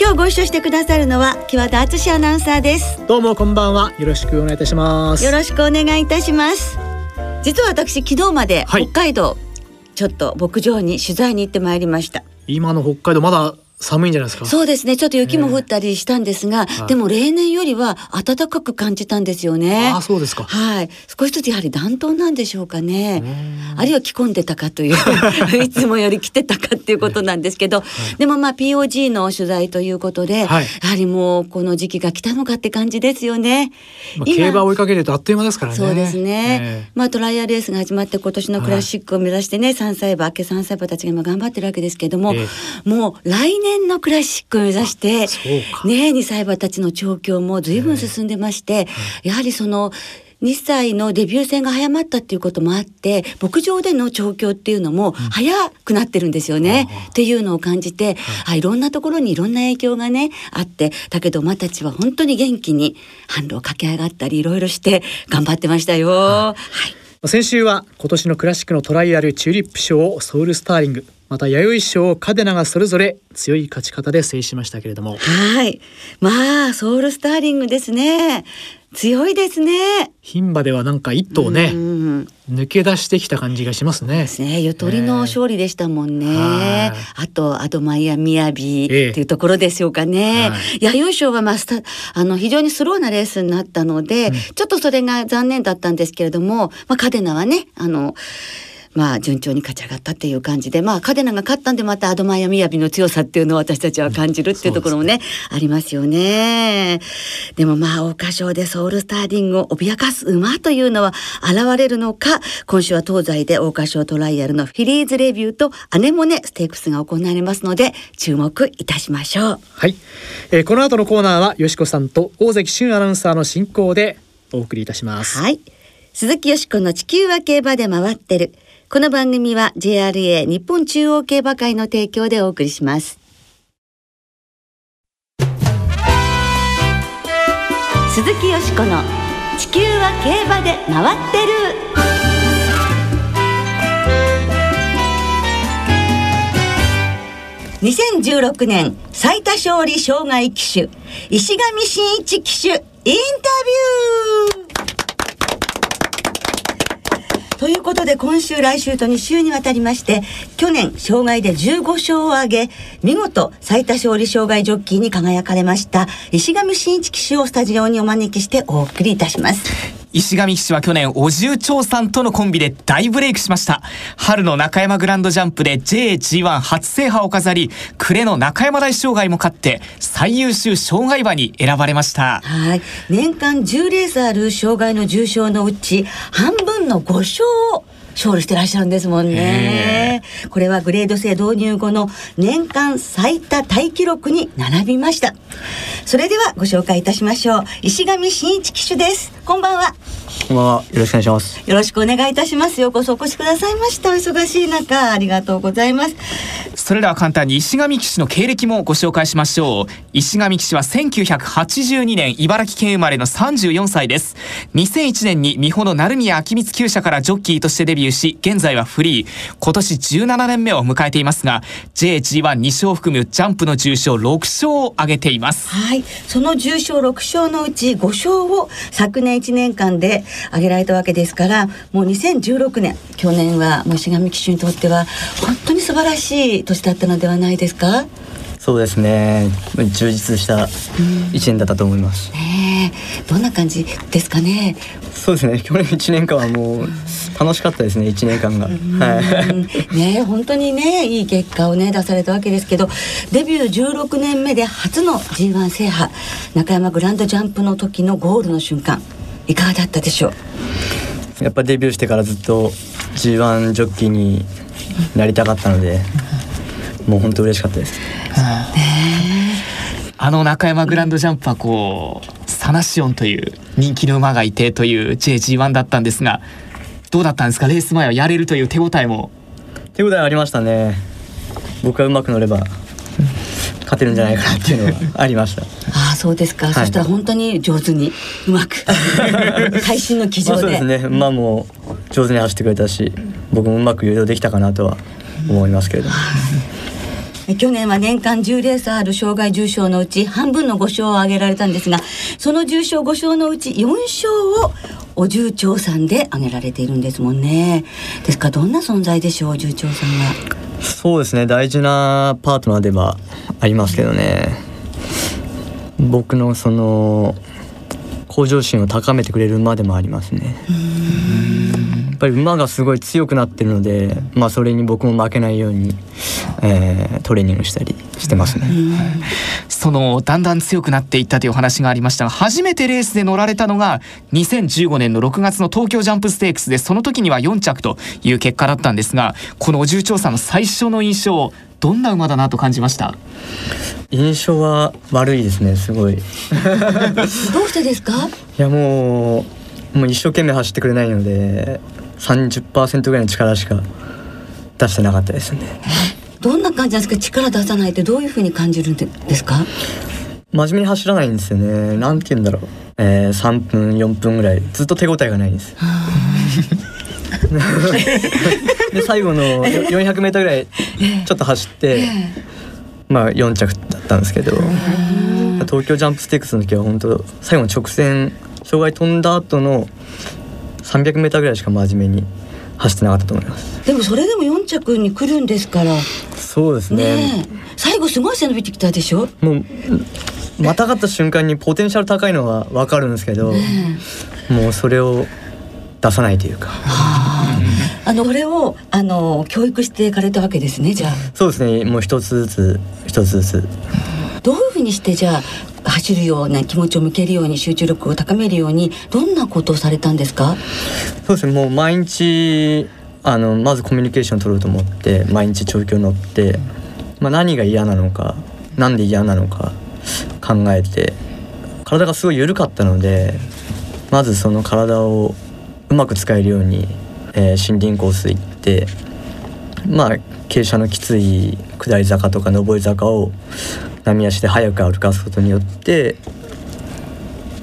今日ご一緒してくださるのは木和田敦アナウンサーです。どうもこんばんは。よろしくお願いいたします。よろしくお願いいたします。実は私昨日まで北海道、はい、ちょっと牧場に取材に行ってまいりました。今の北海道まだ寒いんじゃないですか？そうですね。ちょっと雪も降ったりしたんですが、えー、でも例年よりは暖かく感じたんですよね。あそうですか。はい。少しずつやはり暖冬なんでしょうかね。あるいは着込んでたかという いつもより着てたかっていうことなんですけど、はい、でもまあ POG の取材ということで、はい、やはりもうこの時期が来たのかって感じですよね、まあ、競馬を追いかけるとあっという間ですからね。そうですね、えー、まあトライアルレースが始まって今年のクラシックを目指してね、はい、3歳馬明け3歳馬たちが今頑張ってるわけですけども、えー、もう来年のクラシッククを目指してね2歳馬たちの調教も随分進んでまして、やはりその2歳のデビュー戦が早まったっていうこともあって牧場での調教っていうのも早くなってるんですよね、うん、っていうのを感じて、はい、いろんなところにいろんな影響がねあってだけど馬たちは本当に元気に販路を駆け上がったりいろいろして頑張ってましたよ。はい、先週は今年のクラシックのトライアルチューリップ賞ソウルスターリングまた弥生賞カデナがそれぞれ強い勝ち方で制しましたけれども。はい。まあソウルスターリングですね。強いですね。牝馬ではなんか一頭ね、抜け出してきた感じがしますね。ですね。ゆとりの勝利でしたもんね、えー、あとアドマイヤミヤビっていうところでしょうかね、えー、弥生賞はマスタあの非常にスローなレースになったので、うん、ちょっとそれが残念だったんですけれどもまあカデナはねあのまあ順調に勝ち上がったっていう感じでまあカデナが勝ったんでまたアドマイヤミヤビの強さっていうのを私たちは感じるっていうところもねうん、ねありますよね。でもまあ桜花賞でソウルスターリングを脅かす馬というのは現れるのか今週は東西で桜花賞トライアルのフィリーズレビューとアネモネステークスが行われますので注目いたしましょう。はい、えー、この後のコーナーはよしこさんと大関俊アナウンサーの進行でお送りいたします。はい。鈴木よしこの地球は競馬で回ってる。この番組は JRA 日本中央競馬会の提供でお送りします。鈴木よしこの地球は競馬で回ってる。2016年最多勝利障害騎手石上真一騎手インタビューということで今週来週と2週にわたりまして去年障害で15勝を挙げ見事最多勝利障害ジョッキーに輝かれました石上真一騎手をスタジオにお招きしてお送りいたします。石上騎手は去年お重長さんとのコンビで大ブレイクしました。春の中山グランドジャンプで JG1 初制覇を飾り暮れの中山大障害も勝って最優秀障害馬に選ばれました。はい。年間10レースある障害の重賞のうち半分の5勝を勝利してらっしゃるんですもんね。これはグレード制導入後の年間最多タイ記録に並びました。それではご紹介いたしましょう。石上真一騎手です。こんばんは。こんばんは。よろしくお願いします。よろしくお願いいたします。ようこそお越しくださいました。お忙しい中、ありがとうございます。それでは簡単に石上騎手の経歴もご紹介しましょう。石上騎手は1982年茨城県生まれの34歳です。2001年に美穂の鳴宮秋光厩舎からジョッキーとしてデビューし、現在はフリー。今年17年目を迎えていますが、JG12 勝を含むジャンプの重賞6勝を挙げています。はい。その重賞6勝のうち5勝を昨年1年間で挙げられたわけですからもう2016年去年はもう石上騎手にとっては本当に素晴らしい年だったのではないですか？そうですね。充実した一年だったと思います、うん、ねどんな感じですかね？そうですね。去年1年間はもう楽しかったですね1年間が、はい。ね本当にねいい結果をね出されたわけですけどデビュー16年目で初の G1 制覇。中山グランドジャンプの時のゴールの瞬間いかがだったでしょう？やっぱデビューしてからずっと G1 ジョッキーになりたかったので、もう本当嬉しかったです。あの中山グランドジャンプはこうサナシオンという人気の馬がいてという JG1 だったんですがどうだったんですか？レース前はやれるという手応えも。手応えありましたね。僕がうまく乗れば勝てるんじゃないかなっていうのはありましたそうですか、はい、そしたら本当に上手にうまく。会心の騎乗で、そうですね。馬も上手に走ってくれたし僕もうまく誘導できたかなとは思いますけれども。去年は年間10レースある障害重賞のうち半分の5勝を挙げられたんですがその重賞5勝のうち4勝をお重長さんで挙げられているんですもんね。ですか？らどんな存在でしょう重長さんは。そうですね。大事なパートナーではありますけどね僕のその向上心を高めてくれる馬でもありますね。やっぱり馬がすごい強くなってるので、まあ、それに僕も負けないように、えー、トレーニングしたりしてますね。そのだんだん強くなっていったというお話がありましたが初めてレースで乗られたのが2015年の6月の東京ジャンプステークスでその時には4着という結果だったんですがこの重調査の最初の印象どんな馬だなと感じました？印象は悪いですねすごい。どうしてですか？いやもうもう一生懸命走ってくれないので30%ぐらいの力しか出してなかったですねどんな感じなんですか？力出さないってどういうふうに感じるんですか？真面目に走らないんですよね。なんて言うんだろう、えー、3分4分ぐらい。ずっと手応えがないんです で最後の 400m ぐらいちょっと走って、まあ4着だったんですけど東京ジャンプステークスの時は本当最後の直線障害飛んだ後の 300m ぐらいしか真面目に走ってなかったと思います。でもそれでも4着に来るんですから。そうですね、ね、最後すごい背伸びてきたでしょ？もうまたがった瞬間にポテンシャル高いのは分かるんですけど、ね、もうそれを出さないというか。あのこれをあの教育していかれたわけですねじゃあ。そうですね。もう一つずつ一つずつ。どういうふうにしてじゃあ走るような気持ちを向けるように集中力を高めるようにどんなことをされたんですか？そうですね。もう毎日あのまずコミュニケーション取ろうと思って毎日長距離乗って、まあ、何が嫌なのか何で嫌なのか考えて体がすごい緩かったのでまずその体をうまく使えるように、えー、森林コース行ってまあ傾斜のきつい下り坂とか上り坂を波足で速く歩かすことによって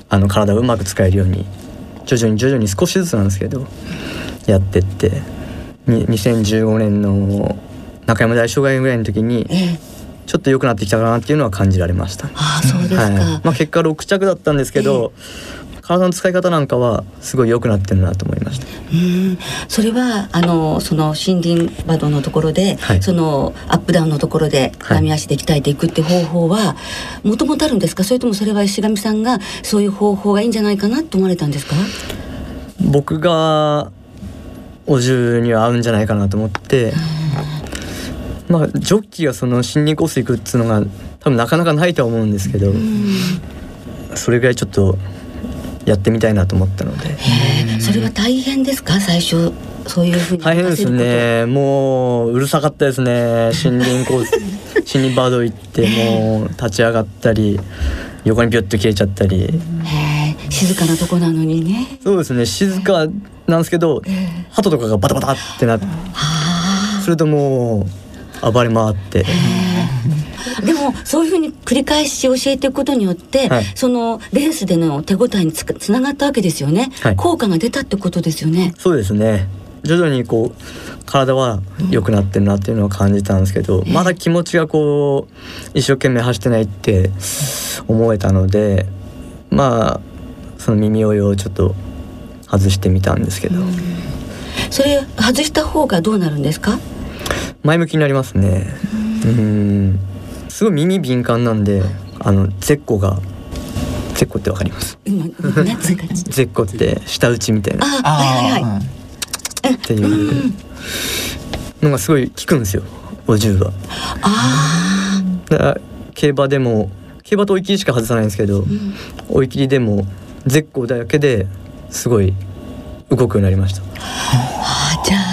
あの体をうまく使えるように徐々に徐々に少しずつなんですけどやってって2015年の中山大障害ぐらいの時にちょっと良くなってきたかなっていうのは感じられました。あそうですか、はい、まあ、結果6着だったんですけど、体の使い方なんかはすごい良くなってるなと思いました。うん。それはあのその森林バドのところで、はい、そのアップダウンのところで波足で鍛えていくって方法はもともとあるんですか？それともそれは石上さんがそういう方法がいいんじゃないかなと思われたんですか？僕がお重には合うんじゃないかなと思って、まあジョッキーがその森林コース行くっつうのが多分なかなかないとは思うんですけど、それぐらいちょっとやってみたいなと思ったので。それは大変ですか？最初そういうふうに大変ですね。もううるさかったですね。森林コース森林バード行ってもう立ち上がったり横にピュッと消えちゃったり。静かなとこなのにね。そうですね。静かなんですけど、鳩とかがバタバタってなってそれともう暴れ回って。でもそういうふうに繰り返し教えていくことによって、はい、そのレースでの手応えにつつながったわけですよね、はい、効果が出たってことですよね。そうですね。徐々にこう体は良くなってるなっていうのを感じたんですけど、うん、まだ気持ちがこう一生懸命走ってないって思えたのでまあその耳ををちょっと外してみたんですけど、うん、それ外した方がどうなるんですか？前向きになりますね。うんすごい耳敏感なんであの絶好が絶好ってわかります？絶好 って舌打ちみたいな。あはいはいはい。っていう。のがすごい効くんですよお重はあだから競馬でも競馬と追い切りしか外さないんですけど、うん、追い切りでも絶好だけですごい動くようになりました。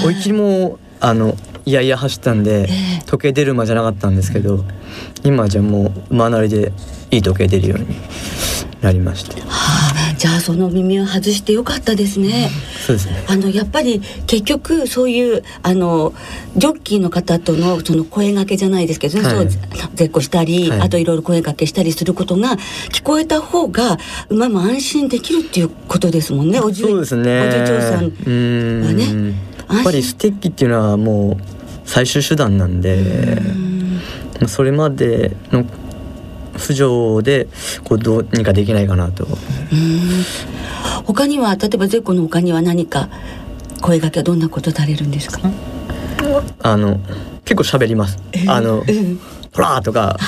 追い切りもあのいやいや走ったんで、えー、時計出る馬じゃなかったんですけど今じゃもう馬なりでいい時計出るようになりました。はあ、じゃあその耳を外してよかったですね。そうですね。あのやっぱり結局そういうあのジョッキーの方とのその声掛けじゃないですけど、ね、はい、そう絶句したり、はい、あといろいろ声掛けしたりすることが聞こえた方が馬も安心できるっていうことですもんね。おじそうですね。おじ長さんはね。やっぱりステッキっていうのはもう最終手段なんで。それまでの浮上でこうどうにかできないかなと。他には例えばゼコの他には何か声掛けはどんなことされるんですか？あの結構喋ります。あの、ほらとか。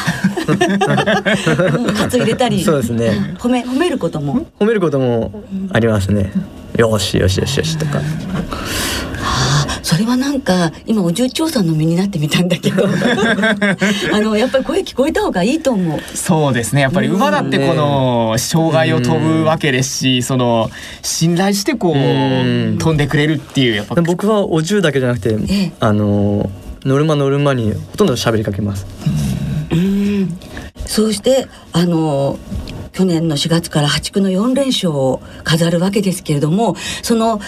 カツ入れたり。そうですね。褒め褒めることも。褒めることもありますね。よしよしよしよしとか。それはなんか今お重長さんの身になってみたんだけど。あのやっぱり声聞こえた方がいいと思う。そうですね。やっぱり馬だってこの障害を飛ぶわけですし、その信頼してこう飛んでくれるっていうやっぱ。僕はお重だけじゃなくて、ええ、あの乗る馬乗る馬にほとんど喋りかけます。うんそうしてあの去年の4月から破竹の4連勝を飾るわけですけれどもその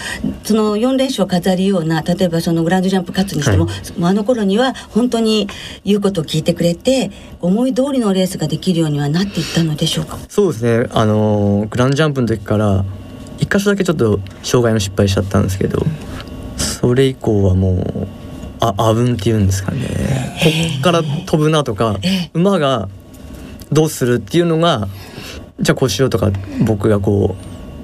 その4連勝を飾るような例えばそのグランドジャンプ勝つにしても、はい、あの頃には本当に言うことを聞いてくれて思い通りのレースができるようにはなっていったのでしょうか？そうですね。あのグランドジャンプの時から一箇所だけちょっと障害の失敗しちゃったんですけどそれ以降はもうああうんっていうんですかね。こっから飛ぶなとか馬がどうするっていうのがじゃあこうしようとか僕がこ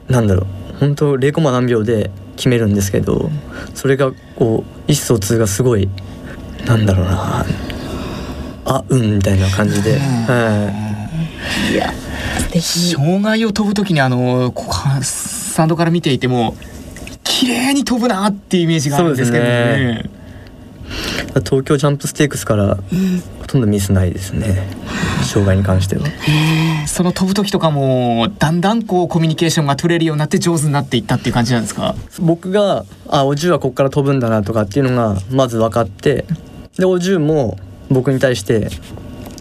うなんだろう本当0コマ何秒で決めるんですけどそれがこう意思疎通がすごいなんだろうなあうんみたいな感じで。はい。いや障害を飛ぶ時にあのスタンドから見ていても綺麗に飛ぶなっていうイメージがあるんですけどね。東京ジャンプステークスからほとんどミスないですね、うん、障害に関しては。その飛ぶ時とかもだんだんこうコミュニケーションが取れるようになって上手になっていったっていう感じなんですか？僕があお重はここから飛ぶんだなとかっていうのがまず分かってでお重も僕に対して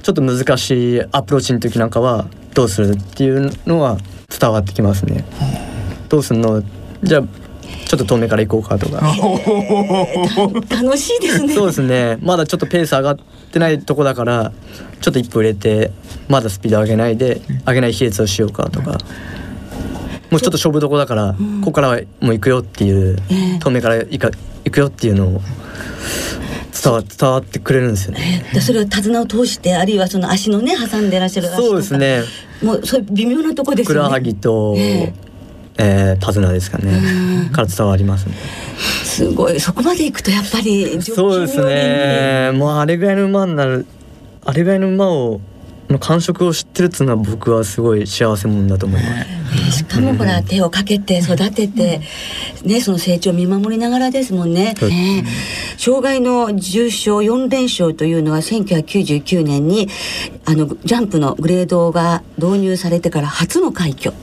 ちょっと難しいアプローチの時なんかはどうするっていうのは伝わってきますね。どうすんの？じゃあちょっと遠目から行こうかとか楽しいですねそうですねまだちょっとペース上がってないとこだからちょっと一歩入れてまだスピード上げないで上げない比率をしようかとか。もうちょっと勝負どこだから、ここからはもう行くよっていう、遠目から行か行くよっていうのを伝わ伝わってくれるんですよね。でそれを手綱を通してあるいはその足のね挟んでらっしゃるそうですね。もうそう微妙なとこですよね。ふくらはぎと、えーえー、手綱ですかねから伝わりますね。すごいそこまで行くとやっぱりそうですねもうあれぐらいの馬になるあれぐらいの馬をの感触を知ってるっていうのは僕はすごい幸せ者だと思います。しかもほら手をかけて育てて、ねその成長を見守りながらですもんね。ね障害の重賞4連勝というのは1999年にあのジャンプのグレードが導入されてから初の快挙。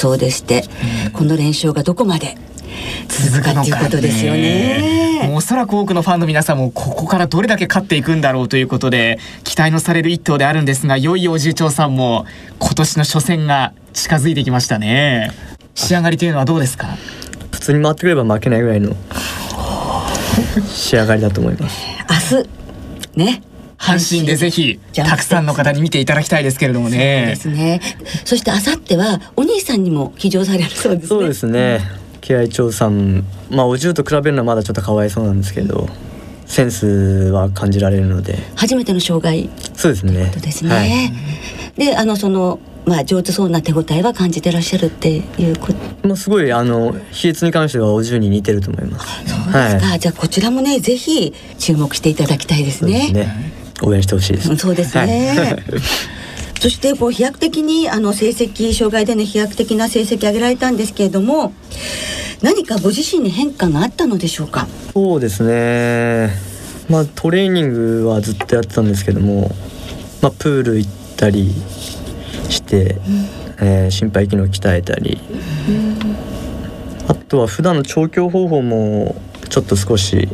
だそうでして、この連勝がどこまで続くかっていうことですよね。もうおそらく多くのファンの皆さんもここからどれだけ勝っていくんだろうということで期待のされる一頭であるんですがいよいよおじいちょうさんも今年の初戦が近づいてきましたね。仕上がりというのはどうですか？普通に回ってくれば負けないぐらいの仕上がりだと思います。明日ね阪神でぜひたくさんの方に見ていただきたいですけれどもね。そうですね。そしてあさってはお兄さんにも騎乗されるそうですね。そうですね。気合長さん、まあお重と比べるのはまだちょっとかわいそうなんですけど。センスは感じられるので初めての障害そうですねですね、はい、であのそのまあ上手そうな手応えは感じてらっしゃるっていうこと。まあすごいあの比率に関してはお重に似てると思います。そうですか。はい、じゃあこちらもねぜひ注目していただきたいですね。すね応援してほしいです。そうですね。はい、そしてこう飛躍的にあの成績障害での飛躍的な成績上げられたんですけれども何かご自身に変化があったのでしょうか？そうですね。まあトレーニングはずっとやってたんですけども、まあ、プール行ったりして、うん、えー、心肺機能鍛えたり、うん、あとは普段の調教方法もちょっと少し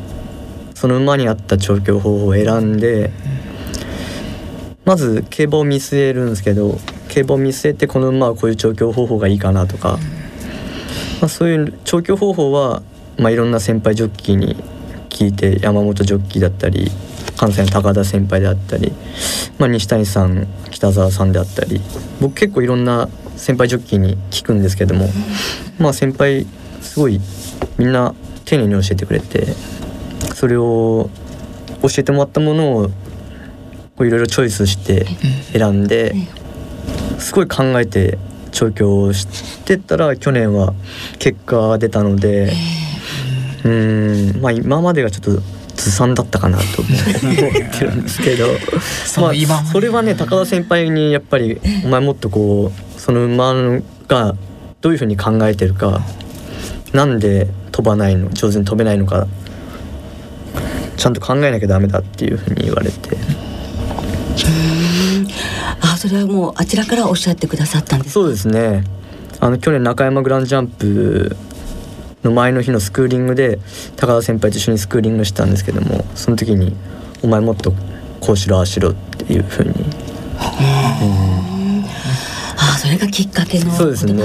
そその馬に合った調教方法を選んでまず競馬を見据えるんですけど競馬を見据えてこの馬はこういう調教方法がいいかなとか、まあ、そういう調教方法は、まあ、いろんな先輩ジョッキーに聞いて山本ジョッキーだったり関西の高田先輩であったり、まあ、西谷さん北澤さんであったり僕結構いろんな先輩ジョッキーに聞くんですけどもまあ先輩すごいみんな丁寧に教えてくれてそれを教えてもらったものをいろいろチョイスして選んですごい考えて調教してたら去年は結果が出たのでうん。まあ今までがちょっとずさんだったかなと思ってるんですけど。まあそれはね高田先輩にやっぱりお前もっとこうその馬がどういうふうに考えてるかなんで飛ばないの上手に飛べないのかちゃんと考えなきゃダメだっていうふうに言われて。あそれはもうあちらからおっしゃってくださったんですそうですね。あの去年中山グランジャンプの前の日のスクーリングで高田先輩と一緒にスクーリングしたんですけどもその時に「お前もっとこうしろああしろ」っていうふうに。うん、あそれがきっかけのそうですね。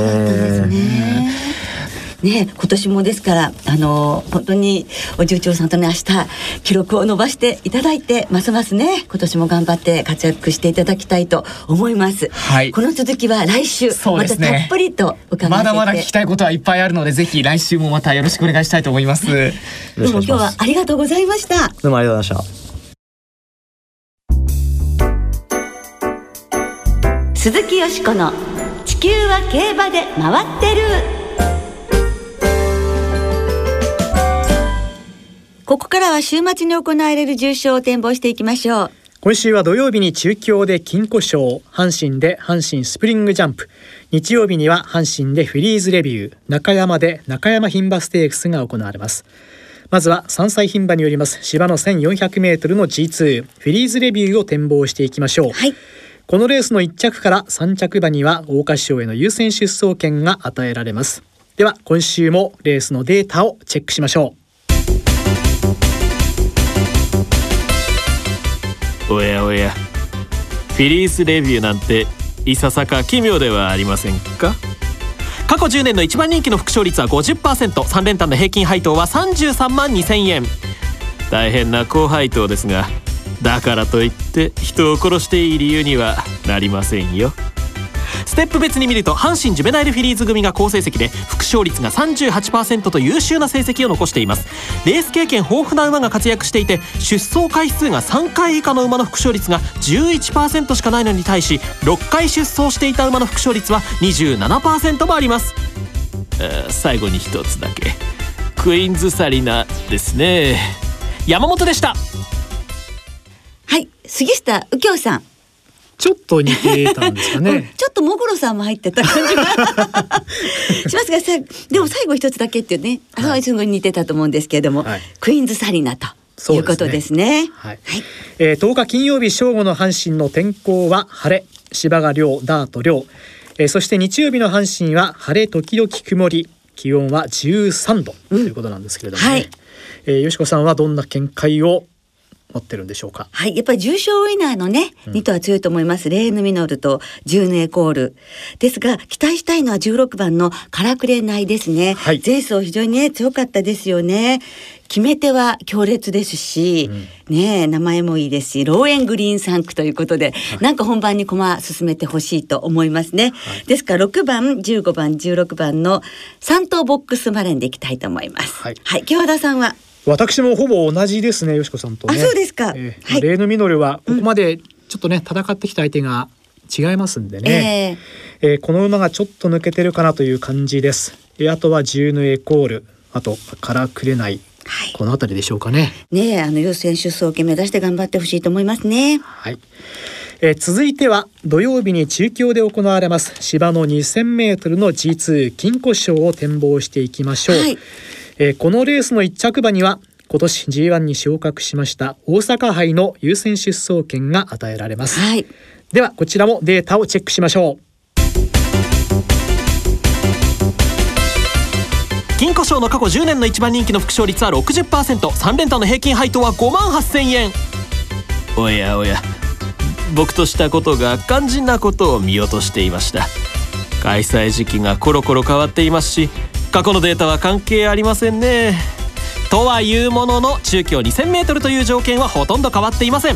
ね今年もですからあの本当にお重長さんとね明日記録を伸ばしていただいてますますね今年も頑張って活躍していただきたいと思います。はい。この続きは来週、ね、またたっぷりと伺まだまだ聞きたいことはいっぱいあるのでぜひ来週もまたよろしくお願いしたいと思います。どうも今日はありがとうございました。どうもありがとうございました。鈴木よしこの地球は競馬で回ってる。ここからは週末に行われる重賞を展望していきましょう。今週は土曜日に中京で金庫賞阪神で阪神スプリングジャンプ。日曜日には阪神でフリーズレビュー。中山で中山牝馬ステークスが行われます。まずは3歳牝馬によります。芝の 1400m の G2 フリーズレビューを展望していきましょう、はい、このレースの1着から3着馬には桜花賞への優先出走権が与えられます。では今週もレースのデータをチェックしましょうおやおや。フィリースレビューなんていささか奇妙ではありませんか？過去10年の一番人気の副賞率は 50%3 連単の平均配当は33万2000円。大変な高配当ですがだからといって人を殺していい理由にはなりませんよ。ステップ別に見ると阪神ジュベナイルフィリーズ組が好成績で副勝率が38%と優秀な成績を残しています。レース経験豊富な馬が活躍していて出走回数が3回以下の馬の副勝率が11%しかないのに対し6回出走していた馬の副勝率は27%もあります。最後に一つだけ。クイーンズサリナですね。山本でした。はい杉下右京さん。ちょっと似てたんですかね。ちょっともぐろさんも入ってた感じが しますがさ、でも最後一つだけっていうね、はい、すごい似てたと思うんですけれども、はい、クイーンズサリナと。いうことですね。はい。はい、えー、10日金曜日正午の阪神の天候は晴れ、芝が涼、ダート涼。えー、そして日曜日の阪神は晴れ時々曇り、気温は13度ということなんですけれども、ね、うん、はい。えー、よしこさんはどんな見解を持ってるんでしょうか？はい、やっぱり重賞ウィナーのね、うん、2頭は強いと思います。レーヌミノルとジューコール。ですが、期待したいのは16番のカラクレナイですね。はい、前走非常にね、強かったですよね。決め手は強烈ですし、うん、ね名前もいいですし、ローエングリーン3区ということで、はい、なんか本番に駒進めてほしいと思いますね。はい、ですから6番、15番、16番の3頭ボックスマレンでいきたいと思います。はい、はい、京田さんは？私もほぼ同じですね、よしこさんと、ね、あ、そうですか。えー、はい、レーヌミノルはここまでちょっとね、戦ってきた相手が違いますんでね。えー、えー、この馬がちょっと抜けてるかなという感じです。えー、あとはジューヌエコール、あとからくれない。はい、この辺りでしょうかね。ねあの予選出走権目指して頑張ってほしいと思いますね。はい。えー、続いては土曜日に中京で行われます芝の 2000m の G2 金庫賞を展望していきましょう。はいえー、このレースの1着馬には今年 G1 に昇格しました大阪杯の優先出走権が与えられます、はい、ではこちらもデータをチェックしましょう。金庫賞の過去10年の一番人気の副賞率は 60%3 連単の平均配当は5万8000円。おやおや。僕としたことが肝心なことを見落としていました。開催時期がコロコロ変わっていますし過去のデータは関係ありませんね。とはいうものの中京 2000m という条件はほとんど変わっていません。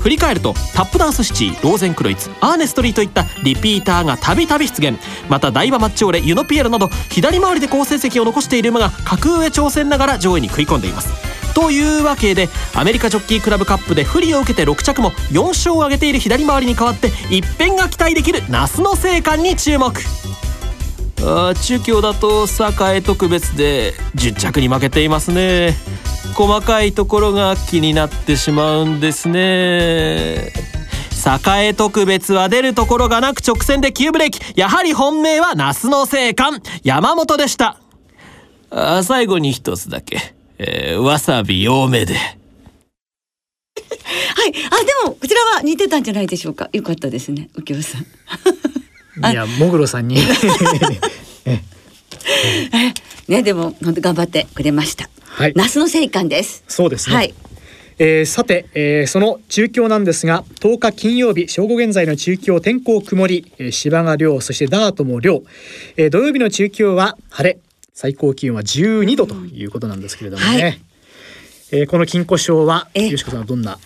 振り返るとタップダンスシティローゼンクロイツアーネストリーといったリピーターがたびたび出現。またダイバマッチョーレユノピエロなど左回りで好成績を残している馬が格上挑戦ながら上位に食い込んでいます。というわけでアメリカジョッキークラブカップで不利を受けて6着も4勝を挙げている左回りに代わって一変が期待できる那須の生還に注目。あ中京だと栄特別で10着に負けていますね。細かいところが気になってしまうんですね。栄特別は出るところがなく直線で急ブレーキ。やはり本命は那須の生還。山本でした。あ最後に一つだけ、えー、わさび多めで。はい。あ、でも、こちらは似てたんじゃないでしょうか。よかったですね、右京さん。いやもぐろさんに ねでも本当頑張ってくれました。はい。那須の生還です。そうですね。はい。えー、さて、えー、その中京なんですが10日金曜日正午現在の中京天候曇り、えー、芝が涼そしてダートも涼、えー、土曜日の中京は晴れ最高気温は12度ということなんですけれどもね、はい、えー、この金庫賞はよしこさんはどんな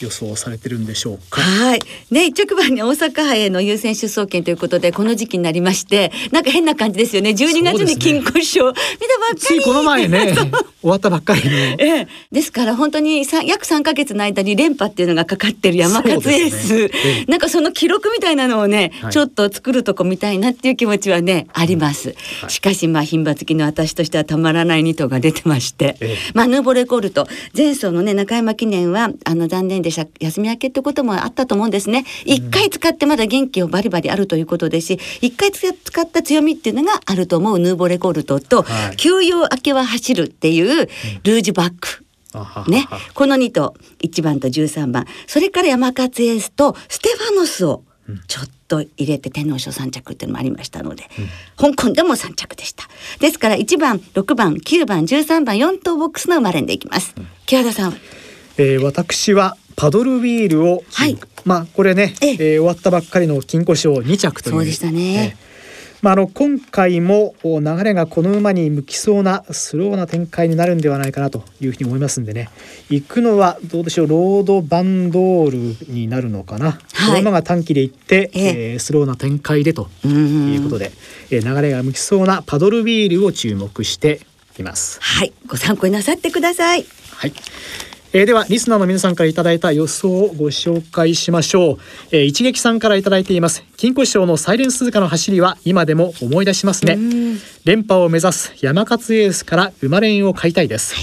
予想されてるんでしょうか？はい。ね、一着番に大阪杯への優先出走権ということで、この時期になりまして、なんか変な感じですよね。12月に金庫賞、ね、見たばっかり。この前ね、終わったばっかりの。ええ、ですから本当に約3か月の間に連覇っていうのがかかってる山勝エース、ねええ、なんかその記録みたいなのをね、はい、ちょっと作るとこ見たいなっていう気持ちはね、あります。はい、しかしまあ牝馬好きの私としてはたまらない2頭が出てまして、え、まあヌーボレコールと前走のね中山記念はあの残念でした。休み明けけってこともあったと思うんですね。一回使ってまだ元気をバリバリあるということですし、一回使った強みっていうのがあると思う。ヌーボレコルトと、はい、休養明けは走るっていうルージュバック。ね、この2頭1番と13番。それから山勝エースとステファノスをちょっと入れて天皇賞3着っていうのもありましたので、うん、香港でも3着でした。ですから1番6番9番13番4頭ボックスの生まれんでいきます、うん、木原さん、えー、私はパドルウィールを、はい、まあこれね、ええ。ー、終わったばっかりの金庫賞2着という。そうでしたね、えーまあ、あの今回も流れがこの馬に向きそうなスローな展開になるんではないかなというふうに思いますんでね。行くのはどうでしょう？ロードバンドールになるのかな、はい、この馬が短期で行って、ええ。ー、スローな展開でということで、えー、流れが向きそうなパドルウィールを注目しています。はい。ご参考になさってください。はいえー、ではリスナーの皆さんからいただいた予想をご紹介しましょう、えー、一撃さんからいただいています。金庫師匠のサイレンスズカの走りは今でも思い出しますね。連覇を目指す山勝エースから馬連を買いたいです、は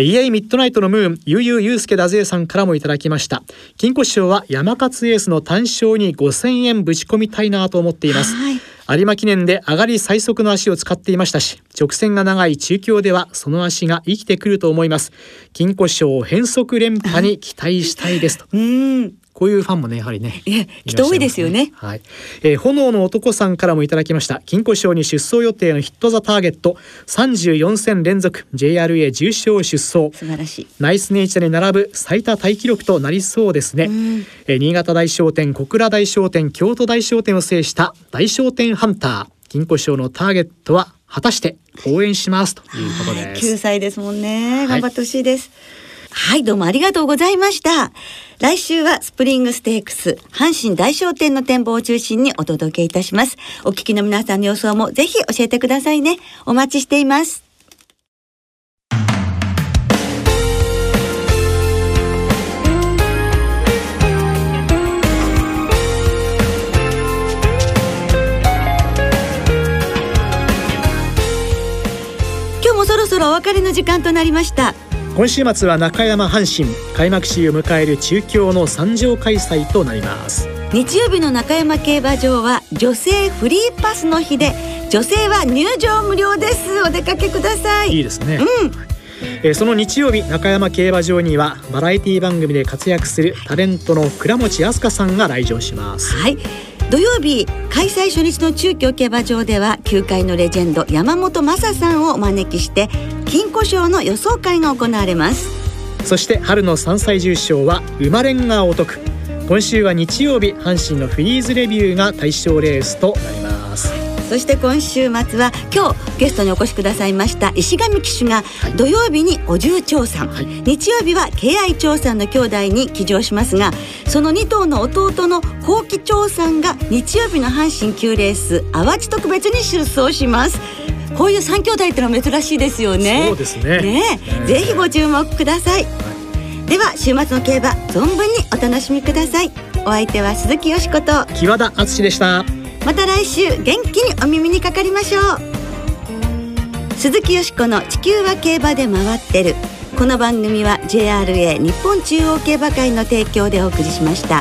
い。イエイミッドナイトのムーン、ゆうゆうゆうすけだぜさんからもいただきました。金庫師匠は山勝エースの単勝に5000円ぶち込みたいなと思っています。はい有馬記念で上がり最速の足を使っていましたし直線が長い中京ではその足が生きてくると思います。金庫賞変則連覇に期待したいですと。こういうファンもねやはりね、ね、人多いですよね。はい、えー、炎の男さんからもいただきました。金庫賞に出走予定のヒットザターゲット34戦連続 JRA 重賞出走。素晴らしい。ナイスネイチャーに並ぶ最多タイ記録となりそうですね。えー、新潟大商店、小倉大商店、京都大商店を制した大商店ハンター。金庫賞のターゲットは果たして応援しますということです。9歳ですもんね。頑張ってほしいです。はいはい、どうもありがとうございました。来週はスプリングステークス、阪神大商店の展望を中心にお届けいたします。お聞きの皆さんの予想もぜひ教えてくださいね。お待ちしています。今日もそろそろお別れの時間となりました。今週末は中山阪神。開幕式を迎える中京の参上開催となります。日曜日の中山競馬場は女性フリーパスの日で女性は入場無料です。お出かけください。いいですね。うん。えー、その日曜日中山競馬場にはバラエティ番組で活躍するタレントの倉持飛鳥さんが来場します。はい。土曜日開催初日の中京競馬場では球界のレジェンド山本昌さんをお招きして金庫賞の予想会が行われます。そして春の3歳重賞は生まれんがお得。今週は日曜日阪神のフィリーズレビューが対象レースとなります。そして今週末は今日ゲストにお越しくださいました石上騎手が土曜日にお重長さん、はい、日曜日は敬愛長さんの兄弟に騎乗しますがその2頭の弟の幸喜長さんが日曜日の阪神9レース淡路特別に出走しますこういう三兄弟ってのは珍しいですよね。そうですね。ね、えー、ぜひご注目ください、はい、では週末の競馬存分にお楽しみください。お相手は鈴木よしこと。木和田敦でした。また来週元気にお耳にかかりましょう。鈴木よしこの地球は競馬で回ってる。この番組は JRA 日本中央競馬会の提供でお送りしました。